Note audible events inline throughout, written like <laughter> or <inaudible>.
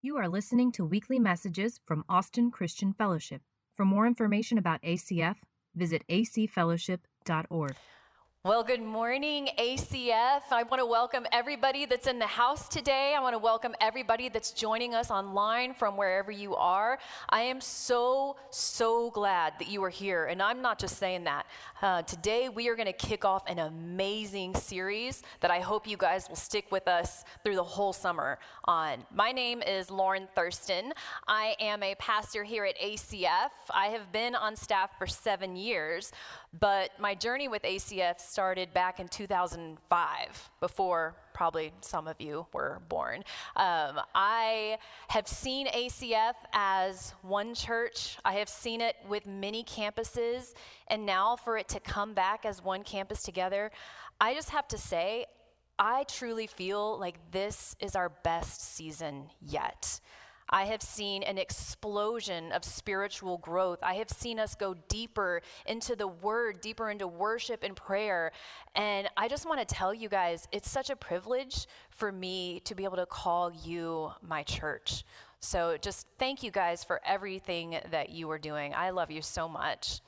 You are listening to weekly messages from Austin Christian Fellowship. For more information about ACF, visit acfellowship.org. Well, good morning, ACF. I want to welcome everybody that's in the house today. I want to welcome everybody that's joining us online from wherever you are. I am so, so glad that you are here. And I'm not just saying that. Uh, today, we are going to kick off an amazing series that I hope you guys will stick with us through the whole summer on. My name is Lauren Thurston. I am a pastor here at ACF. I have been on staff for seven years. But my journey with ACF started back in 2005, before probably some of you were born. Um, I have seen ACF as one church, I have seen it with many campuses, and now for it to come back as one campus together, I just have to say, I truly feel like this is our best season yet. I have seen an explosion of spiritual growth. I have seen us go deeper into the word, deeper into worship and prayer. And I just want to tell you guys, it's such a privilege for me to be able to call you my church. So just thank you guys for everything that you are doing. I love you so much.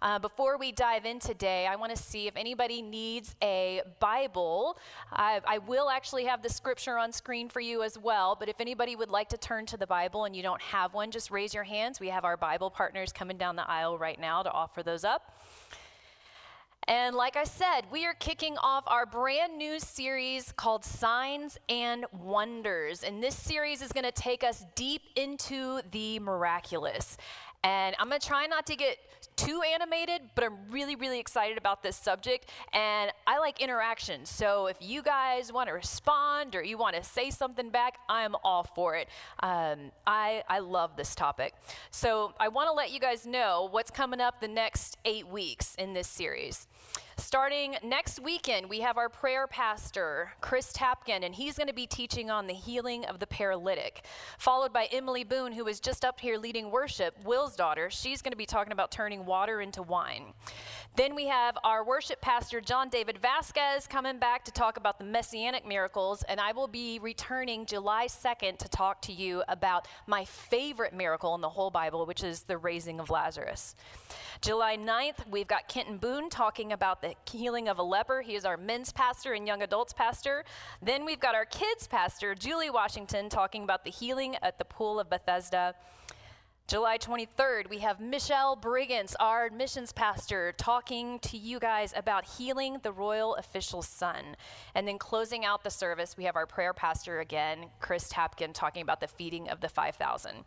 Uh, before we dive in today, I want to see if anybody needs a Bible. I, I, will actually have the scripture on screen for you as well, but if anybody would like to turn to the Bible and you don't have one, just raise your hands. We have our Bible partners coming down the aisle right now to offer those up. And like I said, we are kicking off our brand new series called Signs and Wonders. And this series is going to take us deep into the miraculous. And I'm going to try not to get too animated, but I'm really, really excited about this subject. And I like interaction. So if you guys want to respond or you want to say something back, I'm all for it. Um, I, I love this topic. So I want to let you guys know what's coming up the next eight weeks in this series. Starting next weekend, we have our prayer pastor, Chris Tapkin, and he's going to be teaching on the healing of the paralytic. Followed by Emily Boone, who is just up here leading worship, Will's daughter. She's going to be talking about turning water into wine. Then we have our worship pastor, John David Vasquez, coming back to talk about the messianic miracles, and I will be returning July 2nd to talk to you about my favorite miracle in the whole Bible, which is the raising of Lazarus. July 9th, we've got Kenton Boone talking about the healing of a leper. He is our men's pastor and young adults pastor. Then we've got our kids pastor, Julie Washington, talking about the healing at the pool of Bethesda. July 23rd, we have Michelle Briggins, our admissions pastor, talking to you guys about healing the royal official's son. And then closing out the service, we have our prayer pastor again, Chris Tapkin, talking about the feeding of the 5,000.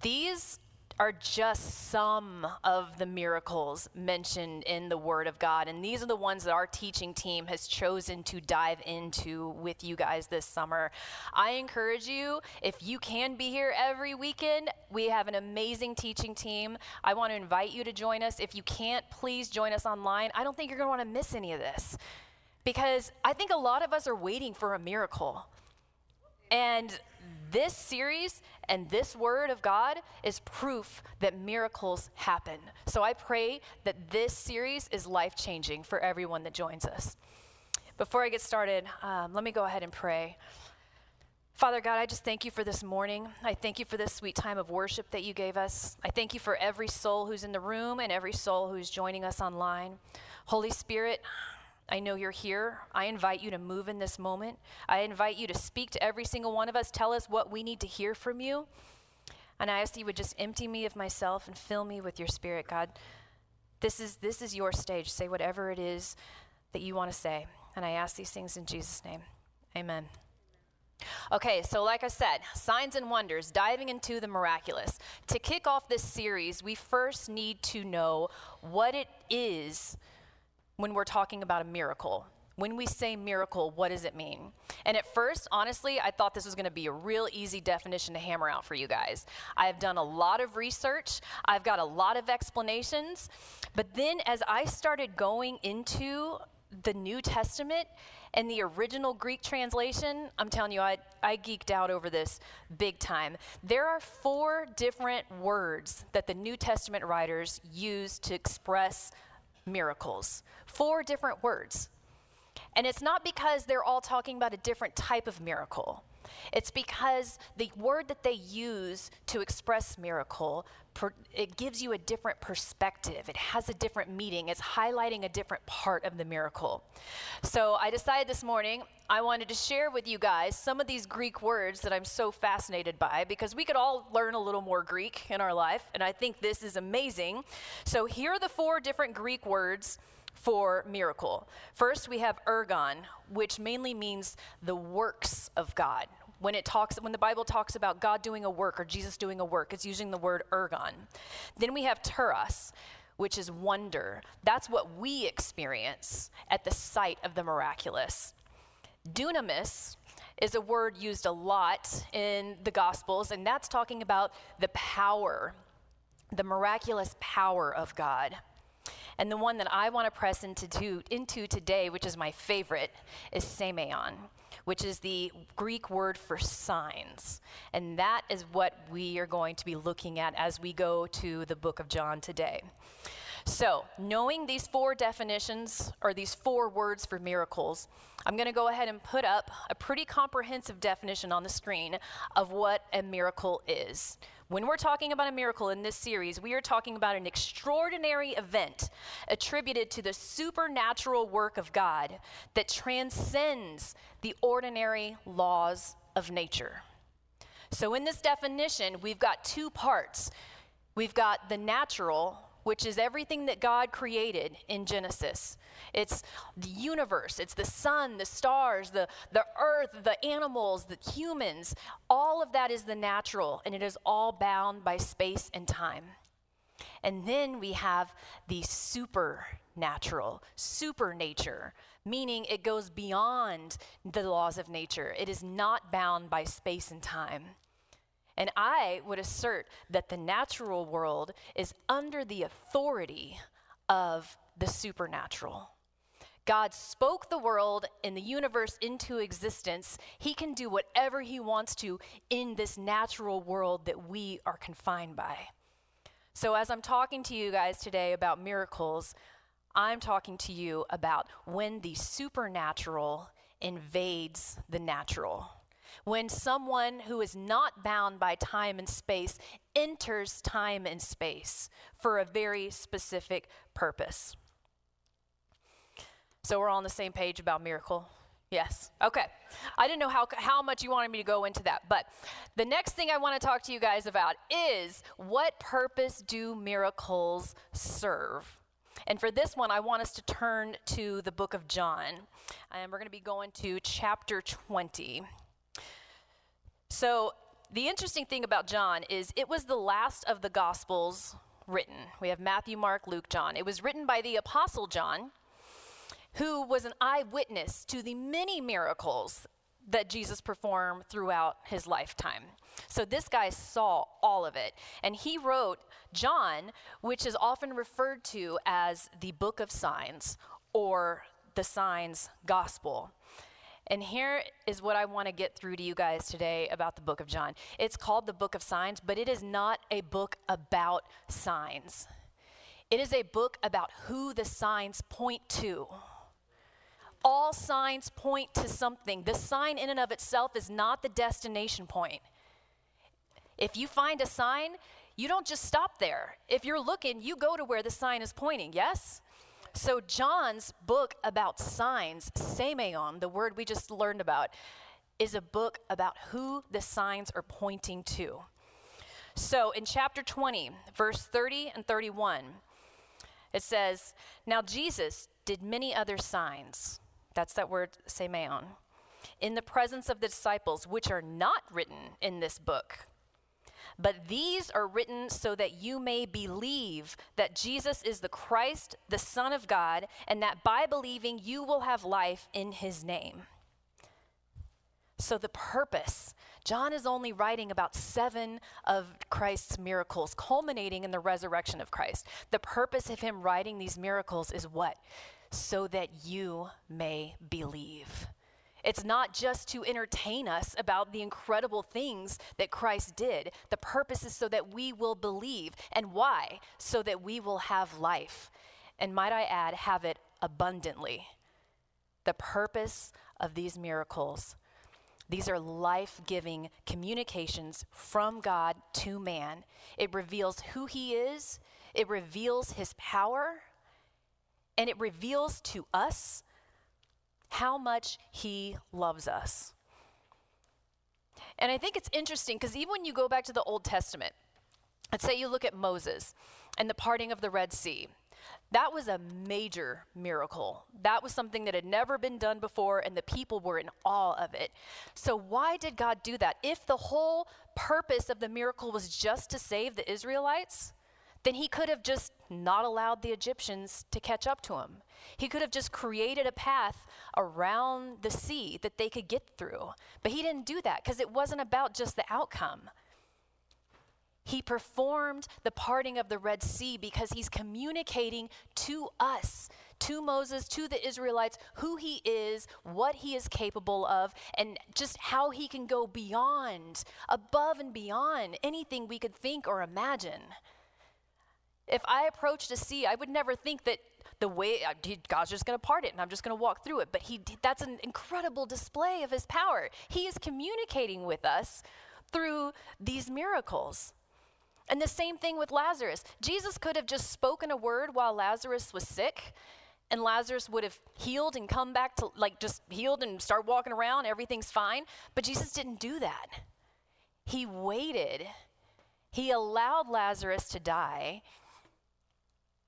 These are just some of the miracles mentioned in the Word of God. And these are the ones that our teaching team has chosen to dive into with you guys this summer. I encourage you, if you can be here every weekend, we have an amazing teaching team. I want to invite you to join us. If you can't, please join us online. I don't think you're going to want to miss any of this because I think a lot of us are waiting for a miracle. And this series and this word of God is proof that miracles happen. So I pray that this series is life changing for everyone that joins us. Before I get started, um, let me go ahead and pray. Father God, I just thank you for this morning. I thank you for this sweet time of worship that you gave us. I thank you for every soul who's in the room and every soul who's joining us online. Holy Spirit, I know you're here. I invite you to move in this moment. I invite you to speak to every single one of us. Tell us what we need to hear from you. And I ask that you would just empty me of myself and fill me with your spirit, God. This is, this is your stage. Say whatever it is that you want to say. And I ask these things in Jesus' name. Amen. Okay, so like I said, signs and wonders, diving into the miraculous. To kick off this series, we first need to know what it is when we're talking about a miracle. When we say miracle, what does it mean? And at first, honestly, I thought this was going to be a real easy definition to hammer out for you guys. I've done a lot of research, I've got a lot of explanations. But then as I started going into the New Testament and the original Greek translation, I'm telling you, I, I geeked out over this big time. There are four different words that the New Testament writers use to express miracles. Four different words. And it's not because they're all talking about a different type of miracle. It's because the word that they use to express miracle, per, it gives you a different perspective. It has a different meaning. It's highlighting a different part of the miracle. So I decided this morning I wanted to share with you guys some of these Greek words that I'm so fascinated by because we could all learn a little more Greek in our life, and I think this is amazing. So here are the four different Greek words for miracle. First, we have ergon, which mainly means the works of God. When it talks when the Bible talks about God doing a work or Jesus doing a work, it's using the word ergon. Then we have teras, which is wonder. That's what we experience at the sight of the miraculous. Dunamis is a word used a lot in the Gospels, and that's talking about the power, the miraculous power of God. And the one that I want to press into, into today, which is my favorite, is semeion, which is the Greek word for signs. And that is what we are going to be looking at as we go to the book of John today. So, knowing these four definitions or these four words for miracles, I'm going to go ahead and put up a pretty comprehensive definition on the screen of what a miracle is. When we're talking about a miracle in this series, we are talking about an extraordinary event attributed to the supernatural work of God that transcends the ordinary laws of nature. So, in this definition, we've got two parts. We've got the natural, which is everything that God created in Genesis. It's the universe, it's the sun, the stars, the, the earth, the animals, the humans. All of that is the natural, and it is all bound by space and time. And then we have the supernatural, super nature, meaning it goes beyond the laws of nature. It is not bound by space and time. And I would assert that the natural world is under the authority of the supernatural. God spoke the world and the universe into existence. He can do whatever He wants to in this natural world that we are confined by. So, as I'm talking to you guys today about miracles, I'm talking to you about when the supernatural invades the natural. When someone who is not bound by time and space enters time and space for a very specific purpose. So we're all on the same page about miracle. Yes. Okay. I didn't know how, how much you wanted me to go into that. But the next thing I want to talk to you guys about is what purpose do miracles serve? And for this one, I want us to turn to the book of John. And we're going to be going to chapter 20. So, the interesting thing about John is it was the last of the Gospels written. We have Matthew, Mark, Luke, John. It was written by the Apostle John who was an eyewitness to the many miracles that Jesus performed throughout his lifetime. So this guy saw all of it. And he wrote John, which is often referred to as the book of signs or the signs gospel. And here is what I want to get through to you guys today about the book of John. It's called the book of signs, but it is not a book about signs. It is a book about who the signs point to all signs point to something. The sign, in and of itself, is not the destination point. If you find a sign, you don't just stop there. If you're looking, you go to where the sign is pointing, yes? So, John's book about signs, semeion, the word we just learned about, is a book about who the signs are pointing to. So, in chapter 20, verse 30 and 31, it says, Now Jesus did many other signs that's that word semeion. In the presence of the disciples, which are not written in this book. But these are written so that you may believe that Jesus is the Christ, the Son of God, and that by believing you will have life in his name. So, the purpose John is only writing about seven of Christ's miracles, culminating in the resurrection of Christ. The purpose of him writing these miracles is what? so that you may believe. It's not just to entertain us about the incredible things that Christ did. The purpose is so that we will believe. And why? So that we will have life. And might I add, have it abundantly. The purpose of these miracles These are life giving communications from God to man. It reveals who he is, it reveals his power, and it reveals to us how much he loves us. And I think it's interesting because even when you go back to the Old Testament, let's say you look at Moses and the parting of the Red Sea. That was a major miracle. That was something that had never been done before, and the people were in awe of it. So, why did God do that? If the whole purpose of the miracle was just to save the Israelites, then he could have just not allowed the Egyptians to catch up to him. He could have just created a path around the sea that they could get through. But he didn't do that because it wasn't about just the outcome. He performed the parting of the Red Sea because he's communicating to us, to Moses, to the Israelites, who he is, what he is capable of, and just how he can go beyond, above and beyond anything we could think or imagine. If I approached a sea, I would never think that the way uh, God's just going to part it and I'm just going to walk through it. But he, that's an incredible display of his power. He is communicating with us through these miracles. And the same thing with Lazarus. Jesus could have just spoken a word while Lazarus was sick, and Lazarus would have healed and come back to, like, just healed and start walking around, everything's fine. But Jesus didn't do that. He waited, he allowed Lazarus to die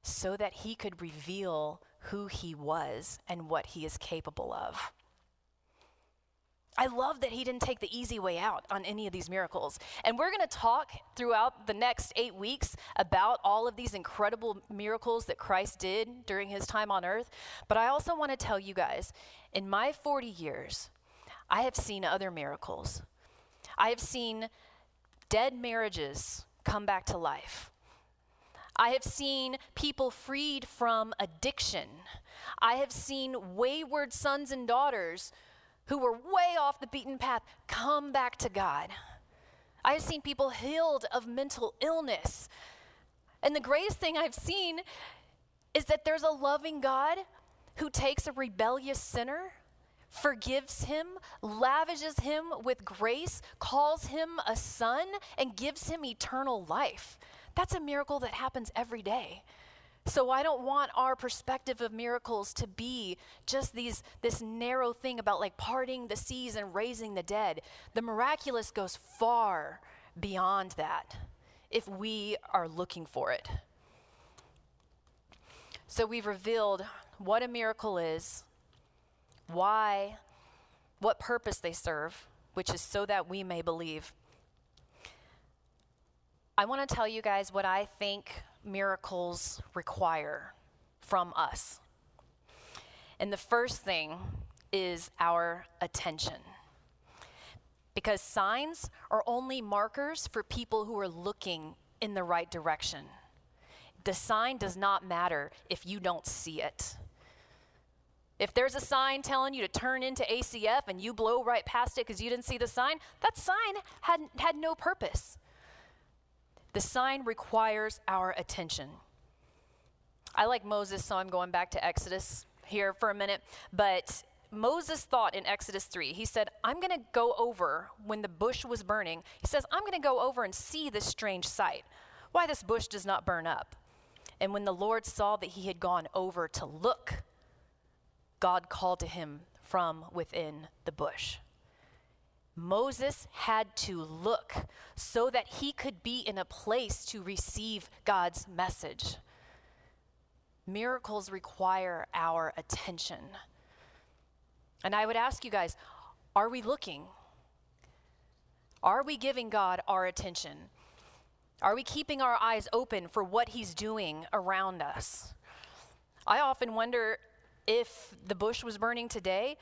so that he could reveal who he was and what he is capable of. I love that he didn't take the easy way out on any of these miracles. And we're going to talk throughout the next eight weeks about all of these incredible miracles that Christ did during his time on earth. But I also want to tell you guys in my 40 years, I have seen other miracles. I have seen dead marriages come back to life. I have seen people freed from addiction. I have seen wayward sons and daughters who were way off the beaten path come back to God. I have seen people healed of mental illness. And the greatest thing I've seen is that there's a loving God who takes a rebellious sinner, forgives him, lavishes him with grace, calls him a son, and gives him eternal life. That's a miracle that happens every day. So I don't want our perspective of miracles to be just these this narrow thing about like parting the seas and raising the dead. The miraculous goes far beyond that if we are looking for it. So we've revealed what a miracle is, why, what purpose they serve, which is so that we may believe. I want to tell you guys what I think miracles require from us. And the first thing is our attention. Because signs are only markers for people who are looking in the right direction. The sign does not matter if you don't see it. If there's a sign telling you to turn into ACF and you blow right past it because you didn't see the sign, that sign had, had no purpose. The sign requires our attention. I like Moses, so I'm going back to Exodus here for a minute. But Moses thought in Exodus 3, he said, I'm going to go over when the bush was burning. He says, I'm going to go over and see this strange sight, why this bush does not burn up. And when the Lord saw that he had gone over to look, God called to him from within the bush. Moses had to look so that he could be in a place to receive God's message. Miracles require our attention. And I would ask you guys are we looking? Are we giving God our attention? Are we keeping our eyes open for what He's doing around us? I often wonder if the bush was burning today,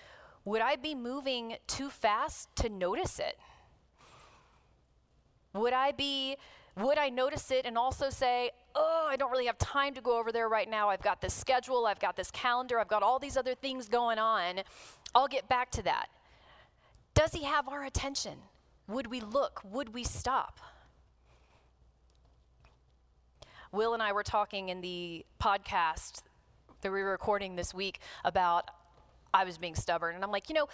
would I be moving too fast to notice it? Would I be would I notice it and also say, "Oh, I don't really have time to go over there right now. I've got this schedule, I've got this calendar, I've got all these other things going on. I'll get back to that." Does he have our attention? Would we look? Would we stop? Will and I were talking in the podcast that we were recording this week about I was being stubborn. And I'm like, you know,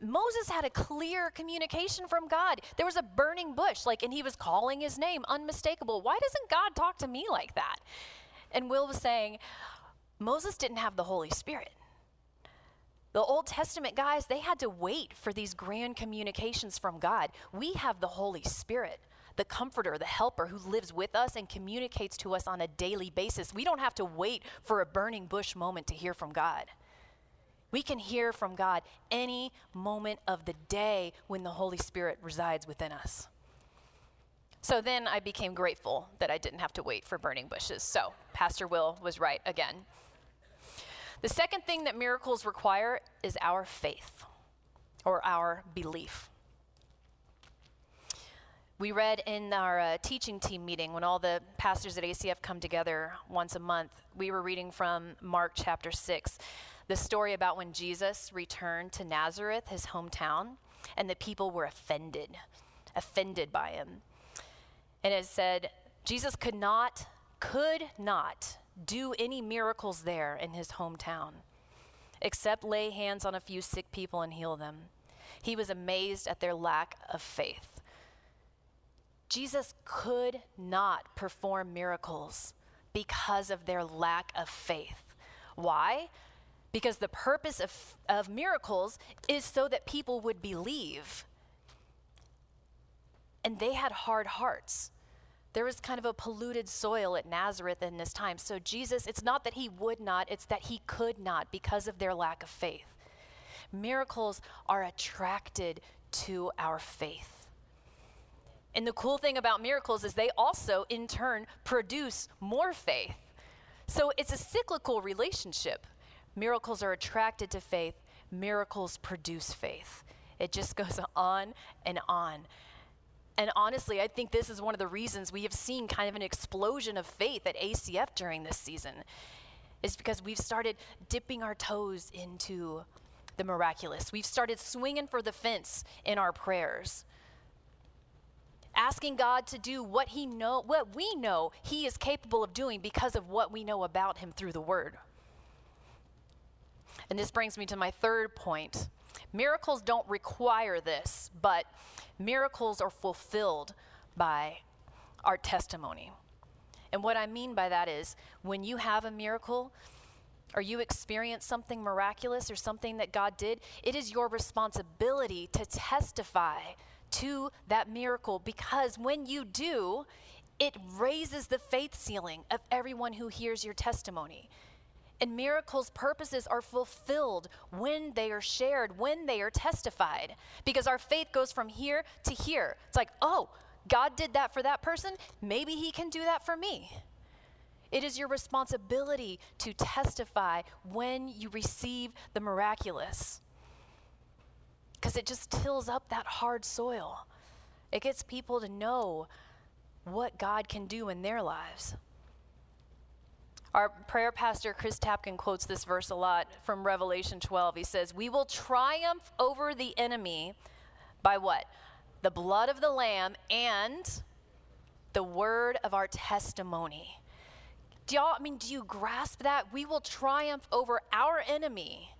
Moses had a clear communication from God. There was a burning bush, like, and he was calling his name, unmistakable. Why doesn't God talk to me like that? And Will was saying, Moses didn't have the Holy Spirit. The Old Testament guys, they had to wait for these grand communications from God. We have the Holy Spirit, the comforter, the helper who lives with us and communicates to us on a daily basis. We don't have to wait for a burning bush moment to hear from God. We can hear from God any moment of the day when the Holy Spirit resides within us. So then I became grateful that I didn't have to wait for burning bushes. So Pastor Will was right again. The second thing that miracles require is our faith or our belief. We read in our uh, teaching team meeting when all the pastors at ACF come together once a month, we were reading from Mark chapter 6 the story about when Jesus returned to Nazareth, his hometown, and the people were offended, offended by him. And it said, Jesus could not, could not do any miracles there in his hometown, except lay hands on a few sick people and heal them. He was amazed at their lack of faith. Jesus could not perform miracles because of their lack of faith. Why? Because the purpose of, of miracles is so that people would believe. And they had hard hearts. There was kind of a polluted soil at Nazareth in this time. So, Jesus, it's not that he would not, it's that he could not because of their lack of faith. Miracles are attracted to our faith. And the cool thing about miracles is they also, in turn, produce more faith. So, it's a cyclical relationship. Miracles are attracted to faith, miracles produce faith. It just <laughs> goes on and on. And honestly, I think this is one of the reasons we have seen kind of an explosion of faith at ACF during this season, is because we've started dipping our toes into the miraculous. We've started swinging for the fence in our prayers. Asking God to do what he know what we know he is capable of doing because of what we know about him through the word. And this brings me to my third point. Miracles don't require this, but miracles are fulfilled by our testimony. And what I mean by that is when you have a miracle or you experience something miraculous or something that God did, it is your responsibility to testify to that miracle because when you do, it raises the faith ceiling of everyone who hears your testimony. And miracles' purposes are fulfilled when they are shared, when they are testified. Because our faith goes from here to here. It's like, oh, God did that for that person. Maybe He can do that for me. It is your responsibility to testify when you receive the miraculous. Because it just tills up that hard soil. It gets people to know what God can do in their lives. Our prayer pastor, Chris Tapkin, quotes this verse a lot from Revelation 12. He says, We will triumph over the enemy by what? The blood of the Lamb and the word of our testimony. Do y'all, I mean, do you grasp that? We will triumph over our enemy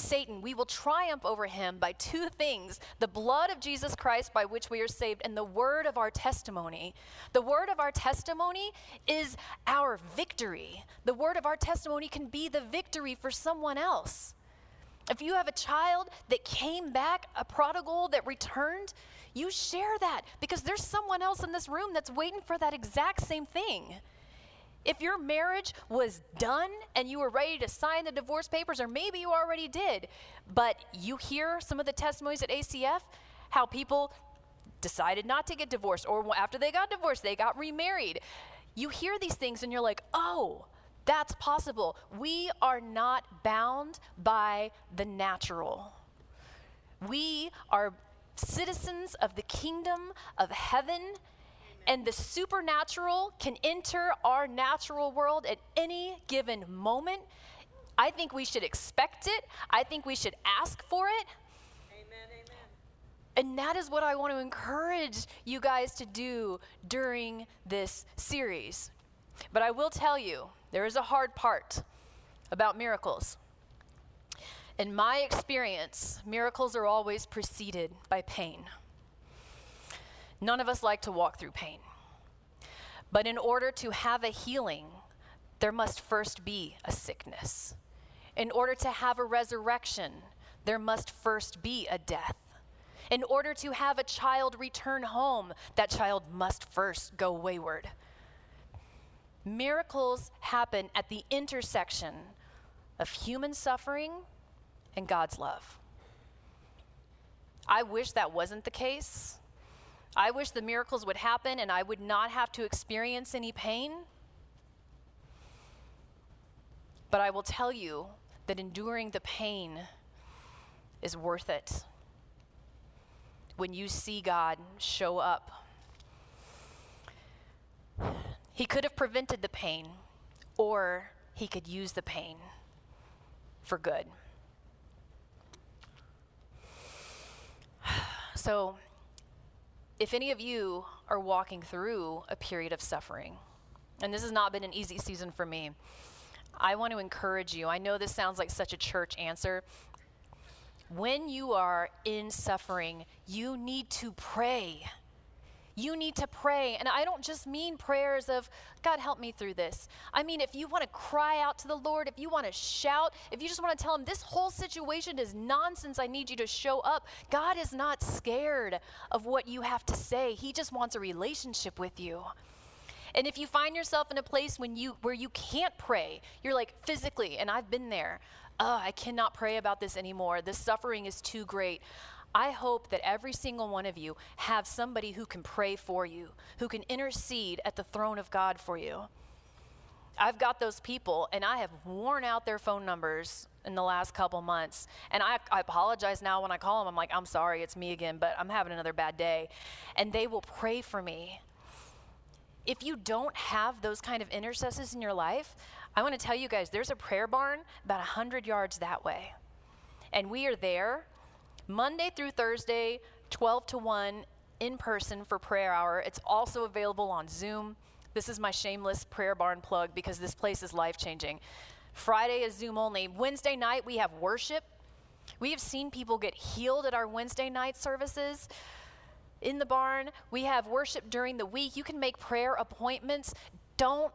Satan, we will triumph over him by two things the blood of Jesus Christ by which we are saved, and the word of our testimony. The word of our testimony is our victory. The word of our testimony can be the victory for someone else. If you have a child that came back, a prodigal that returned, you share that because there's someone else in this room that's waiting for that exact same thing. If your marriage was done and you were ready to sign the divorce papers, or maybe you already did, but you hear some of the testimonies at ACF, how people decided not to get divorced, or after they got divorced, they got remarried. You hear these things and you're like, oh, that's possible. We are not bound by the natural. We are citizens of the kingdom of heaven and the supernatural can enter our natural world at any given moment. I think we should expect it. I think we should ask for it. Amen, amen. And that is what I want to encourage you guys to do during this series. But I will tell you, there is a hard part about miracles. In my experience, miracles are always preceded by pain. None of us like to walk through pain. But in order to have a healing, there must first be a sickness. In order to have a resurrection, there must first be a death. In order to have a child return home, that child must first go wayward. Miracles happen at the intersection of human suffering and God's love. I wish that wasn't the case. I wish the miracles would happen and I would not have to experience any pain. But I will tell you that enduring the pain is worth it when you see God show up. He could have prevented the pain, or he could use the pain for good. <sighs> So, if any of you are walking through a period of suffering, and this has not been an easy season for me, I want to encourage you. I know this sounds like such a church answer. When you are in suffering, you need to pray. You need to pray. And I don't just mean prayers of, God, help me through this. I mean, if you want to cry out to the Lord, if you want to shout, if you just want to tell Him, this whole situation is nonsense, I need you to show up. God is not scared of what you have to say, He just wants a relationship with you. And if you find yourself in a place when you where you can't pray, you're like physically, and I've been there. Oh, I cannot pray about this anymore. This suffering is too great. I hope that every single one of you have somebody who can pray for you, who can intercede at the throne of God for you. I've got those people, and I have worn out their phone numbers in the last couple months. And I, I, apologize now when I call them. I'm like, I'm sorry, it's me again, but I'm having another bad day. And they will pray for me. If you don't have those kind of intercessors in your life, I want to tell you guys there's a prayer barn about 100 yards that way. And we are there Monday through Thursday, 12 to 1 in person for prayer hour. It's also available on Zoom. This is my shameless prayer barn plug because this place is life changing. Friday is Zoom only. Wednesday night, we have worship. We have seen people get healed at our Wednesday night services in the barn. We have worship during the week. You can make prayer appointments. Don't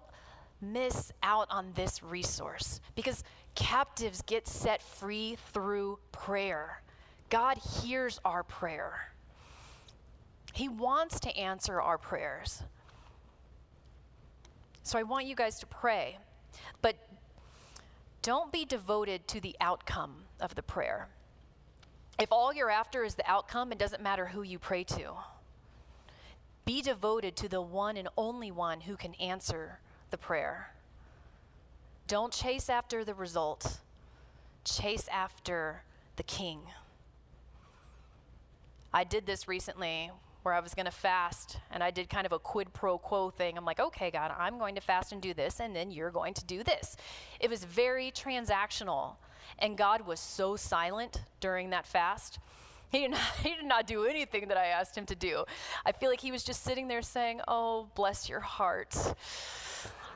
miss out on this resource because captives get set free through prayer. God hears our prayer. He wants to answer our prayers. So I want you guys to pray, but don't be devoted to the outcome of the prayer. If all you're after is the outcome, it doesn't matter who you pray to. Be devoted to the one and only one who can answer the prayer. Don't chase after the result, chase after the king. I did this recently where I was going to fast and I did kind of a quid pro quo thing. I'm like, okay, God, I'm going to fast and do this, and then you're going to do this. It was very transactional, and God was so silent during that fast. He did, not, <laughs> he did not do anything that I asked him to do. I feel like he was just sitting there saying, Oh, bless your heart.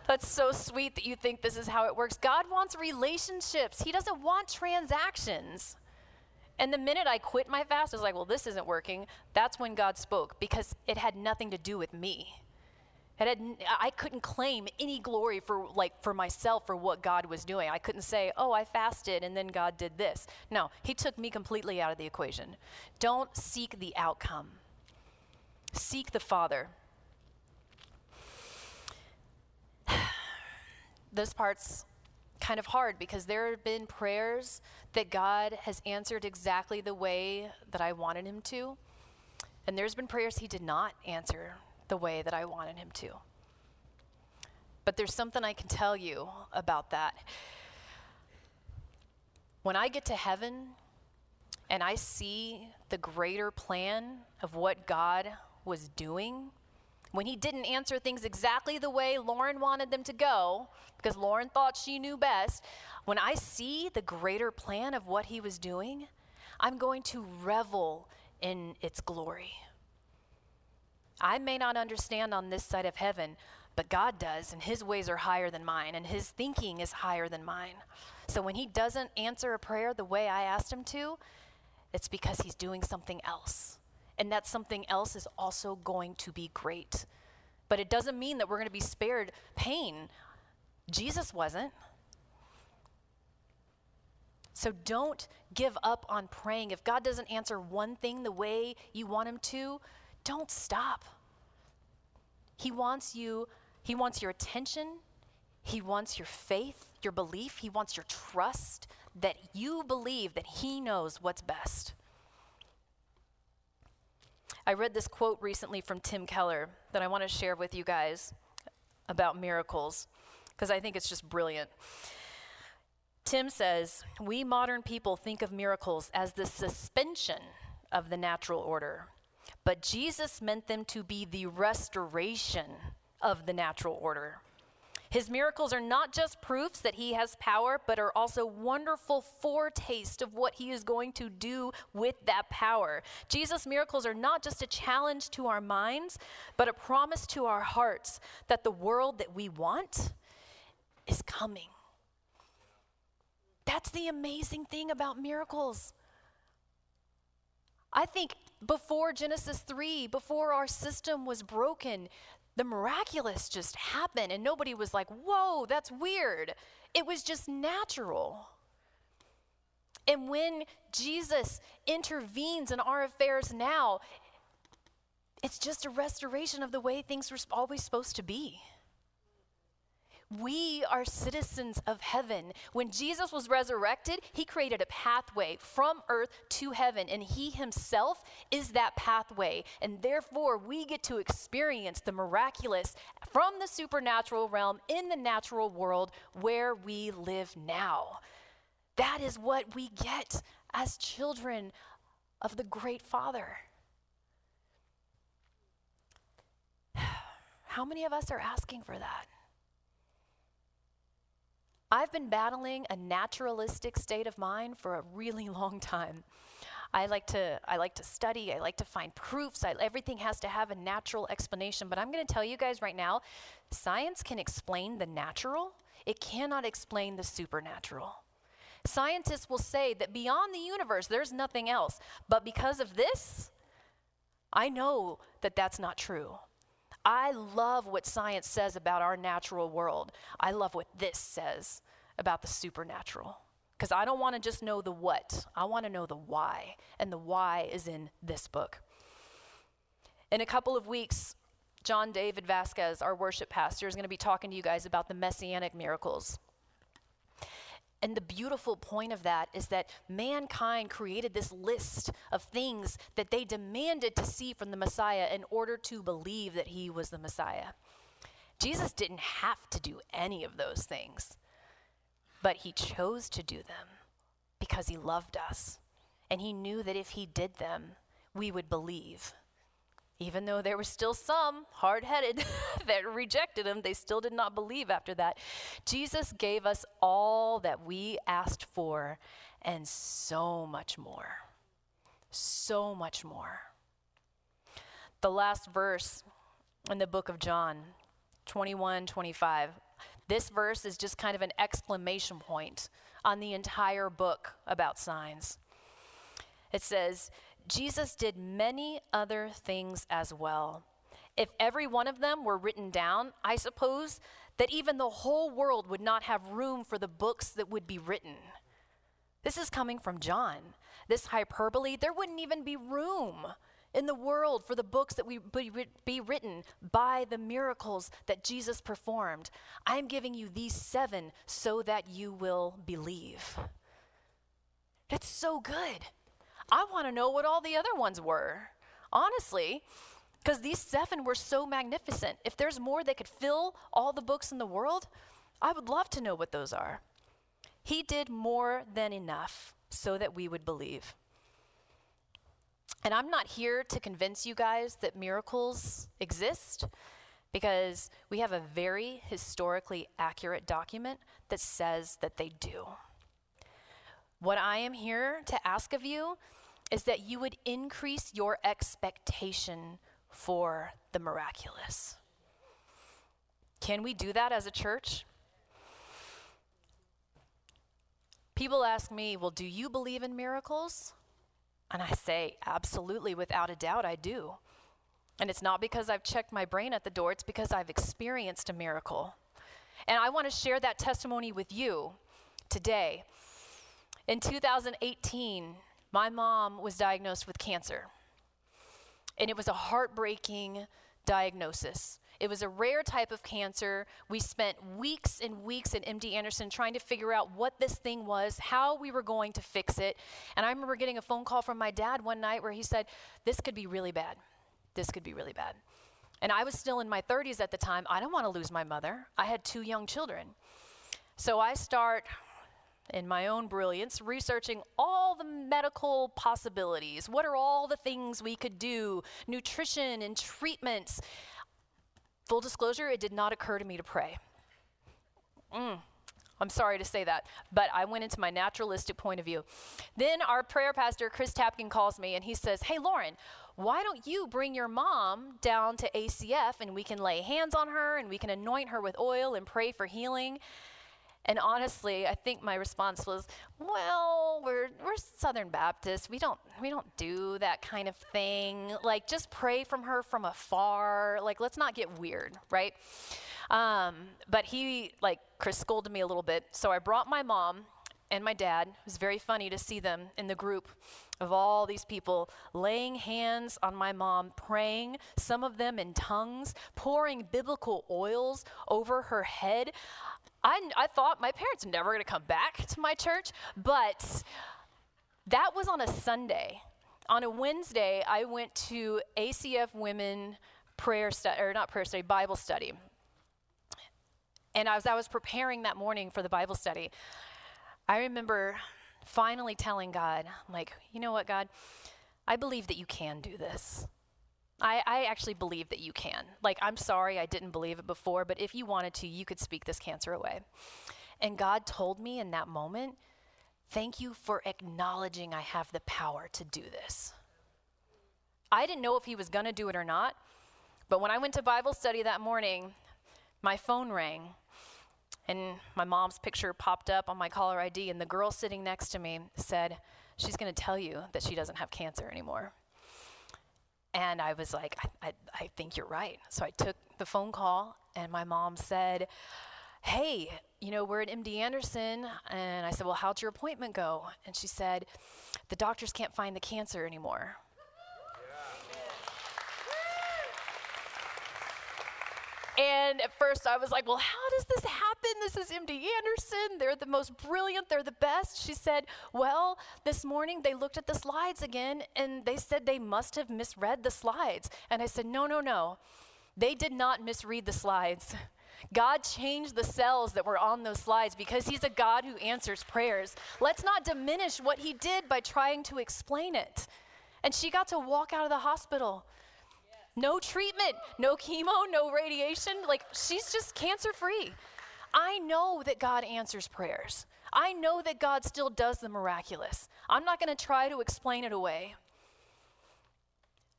That's so sweet that you think this is how it works. God wants relationships, He doesn't want transactions. And the minute I quit my fast, I was like, well, this isn't working. That's when God spoke because it had nothing to do with me. Had, I couldn't claim any glory for like for myself for what God was doing. I couldn't say, "Oh, I fasted and then God did this." No, he took me completely out of the equation. Don't seek the outcome. Seek the Father. <sighs> this part's kind of hard because there have been prayers that God has answered exactly the way that I wanted Him to. And there's been prayers He did not answer the way that I wanted Him to. But there's something I can tell you about that. When I get to heaven and I see the greater plan of what God was doing, when he didn't answer things exactly the way Lauren wanted them to go, because Lauren thought she knew best, when I see the greater plan of what he was doing, I'm going to revel in its glory. I may not understand on this side of heaven, But God does, and His ways are higher than mine, and His thinking is higher than mine. So when He doesn't answer a prayer the way I asked Him to, it's because He's doing something else. And that something else is also going to be great. But it doesn't mean that we're going to be spared pain. Jesus wasn't. So don't give up on praying. If God doesn't answer one thing the way you want Him to, don't stop. He wants you, He wants your attention, He wants your faith, your belief, He wants your trust that you believe that He knows what's best. I read this quote recently from Tim Keller that I want to share with you guys about miracles because I think it's just brilliant. Tim says, We modern people think of miracles as the suspension of the natural order, but Jesus meant them to be the restoration of the natural order. His miracles are not just proofs that he has power, but are also wonderful foretaste of what he is going to do with that power. Jesus' miracles are not just a challenge to our minds, but a promise to our hearts that the world that we want is coming. That's the amazing thing about miracles. I think before Genesis 3, before our system was broken, the miraculous just happened and nobody was like, whoa, that's weird. It was just natural. And when Jesus intervenes in our affairs now, it's just a restoration of the way things were always supposed to be. We are citizens of heaven. When Jesus was resurrected, he created a pathway from earth to heaven, and he himself is that pathway. And therefore, we get to experience the miraculous from the supernatural realm in the natural world where we live now. That is what we get as children of the great Father. <sighs> How many of us are asking for that? I've been battling a naturalistic state of mind for a really <laughs> long time. I like to I like to study, I like to find proofs. I, everything has to have a natural explanation, but I'm going to tell you guys right now, science can explain the natural, it cannot explain the supernatural. Scientists will say that beyond the universe there's nothing else, but because of this, I know that that's not true. I love what science says about our natural world. I love what this says about the supernatural. Because I don't want to just know the what, I want to know the why. And the why is in this book. In a couple of weeks, John David Vasquez, our worship pastor, is going to be talking to you guys about the messianic miracles. And the beautiful point of that is that mankind created this list of things that they demanded to see from the Messiah in order to believe that he was the Messiah. Jesus didn't have to do any of those things, but he chose to do them because he loved us. And he knew that if he did them, we would believe. Even though there were still some hard headed <laughs> that rejected him, they still did not believe after that. Jesus gave us all that we asked for and so much more. So much more. The last verse in the book of John, 21 25. This verse is just kind of an exclamation point on the entire book about signs. It says, Jesus did many other things as well. If every one of them were written down, I suppose that even the whole world would not have room for the books that would be written. This is coming from John. This hyperbole, there wouldn't even be room in the world for the books that would be written by the miracles that Jesus performed. I'm giving you these seven so that you will believe. That's so good. I want to know what all the other ones were, honestly, because these seven were so magnificent. If there's more that could fill all the books in the world, I would love to know what those are. He did more than enough so that we would believe. And I'm not here to convince you guys that miracles exist because we have a very historically accurate document that says that they do. What I am here to ask of you is that you would increase your expectation for the miraculous. Can we do that as a church? People ask me, Well, do you believe in miracles? And I say, Absolutely, without a doubt, I do. And it's not because I've checked my brain at the door, it's because I've experienced a miracle. And I want to share that testimony with you today. In 2018, my mom was diagnosed with cancer. And it was a heartbreaking diagnosis. It was a rare type of cancer. We spent weeks and weeks at MD Anderson trying to figure out what this thing was, how we were going to fix it. And I remember getting a phone call from my dad one night where he said, This could be really bad. This could be really bad. And I was still in my 30s at the time. I don't want to lose my mother. I had two young children. So I start in my own brilliance, researching all the medical possibilities. What are all the things we could do? Nutrition and treatments. Full disclosure, it did not occur to me to pray. Mm, I'm sorry to say that, but I went into my naturalistic point of view. Then our prayer pastor, Chris Tapkin, calls me and he says, Hey, Lauren, why don't you bring your mom down to ACF and we can lay hands on her and we can anoint her with oil and pray for healing? And honestly, I think my response was, "Well, we're we're Southern Baptists. We don't we don't do that kind of thing. Like just pray from her from afar. Like let's not get weird, right?" Um, but he like Chris scolded me a little bit, so I brought my mom and my dad. It was very funny to see them in the group of all these people laying hands on my mom, praying, some of them in tongues, pouring biblical oils over her head. I, I thought my parents are never going to come back to my church, but that was on a Sunday. On a Wednesday, I went to ACF Women prayer study, or not prayer study, Bible study. And as I was preparing that morning for the Bible study, I remember finally telling God, like, you know what, God? I believe that you can do this. I, I actually believe that you can. Like, I'm sorry I didn't believe it before, but if you wanted to, you could speak this cancer away. And God told me in that moment, thank you for acknowledging I have the power to do this. I didn't know if he was going to do it or not, but when I went to Bible study that morning, my phone rang and my mom's picture popped up on my caller ID, and the girl sitting next to me said, She's going to tell you that she doesn't have cancer anymore. And I was like, I, I, I, think you're right. So I took the phone call, and my mom said, Hey, you know, we're at MD Anderson. And I said, Well, how'd your appointment go? And she said, The doctors can't find the cancer anymore. And at first I was like, well, how does this happen? This is MD Anderson. They're the most brilliant. They're the best. She said, well, this morning they looked at the slides again and they said they must have misread the slides. And I said, no, no, no. They did not misread the slides. God changed the cells that were on those slides because He's a God who answers prayers. Let's not diminish what He did by trying to explain it. And she got to walk out of the hospital no treatment, no chemo, no radiation. Like she's just cancer free. I know that God answers prayers. I know that God still does the miraculous. I'm not going to try to explain it away.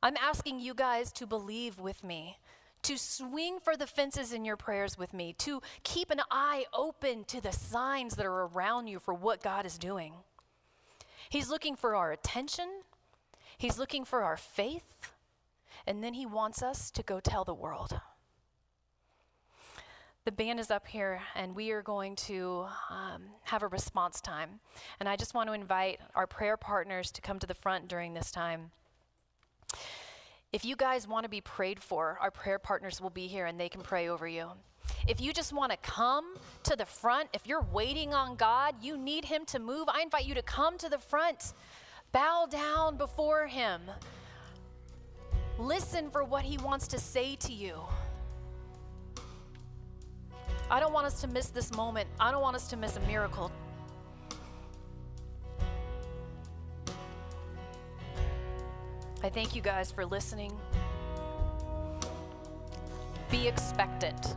I'm asking you guys to believe with me, to swing for the fences in your prayers with me, to keep an eye open to the signs that are around you for what God is doing. He's looking for our attention, He's looking for our faith. And then he wants us to go tell the world. The band is up here, and we are going to um, have a response time. And I just want to invite our prayer partners to come to the front during this time. If you guys want to be prayed for, our prayer partners will be here and they can pray over you. If you just want to come to the front, if you're waiting on God, you need Him to move, I invite you to come to the front. Bow down before Him. Listen for what He wants to say to you. I don't want us to miss this moment. I don't want us to miss a miracle. I thank you guys for listening. Be expectant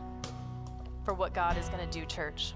for what God is going to do, church.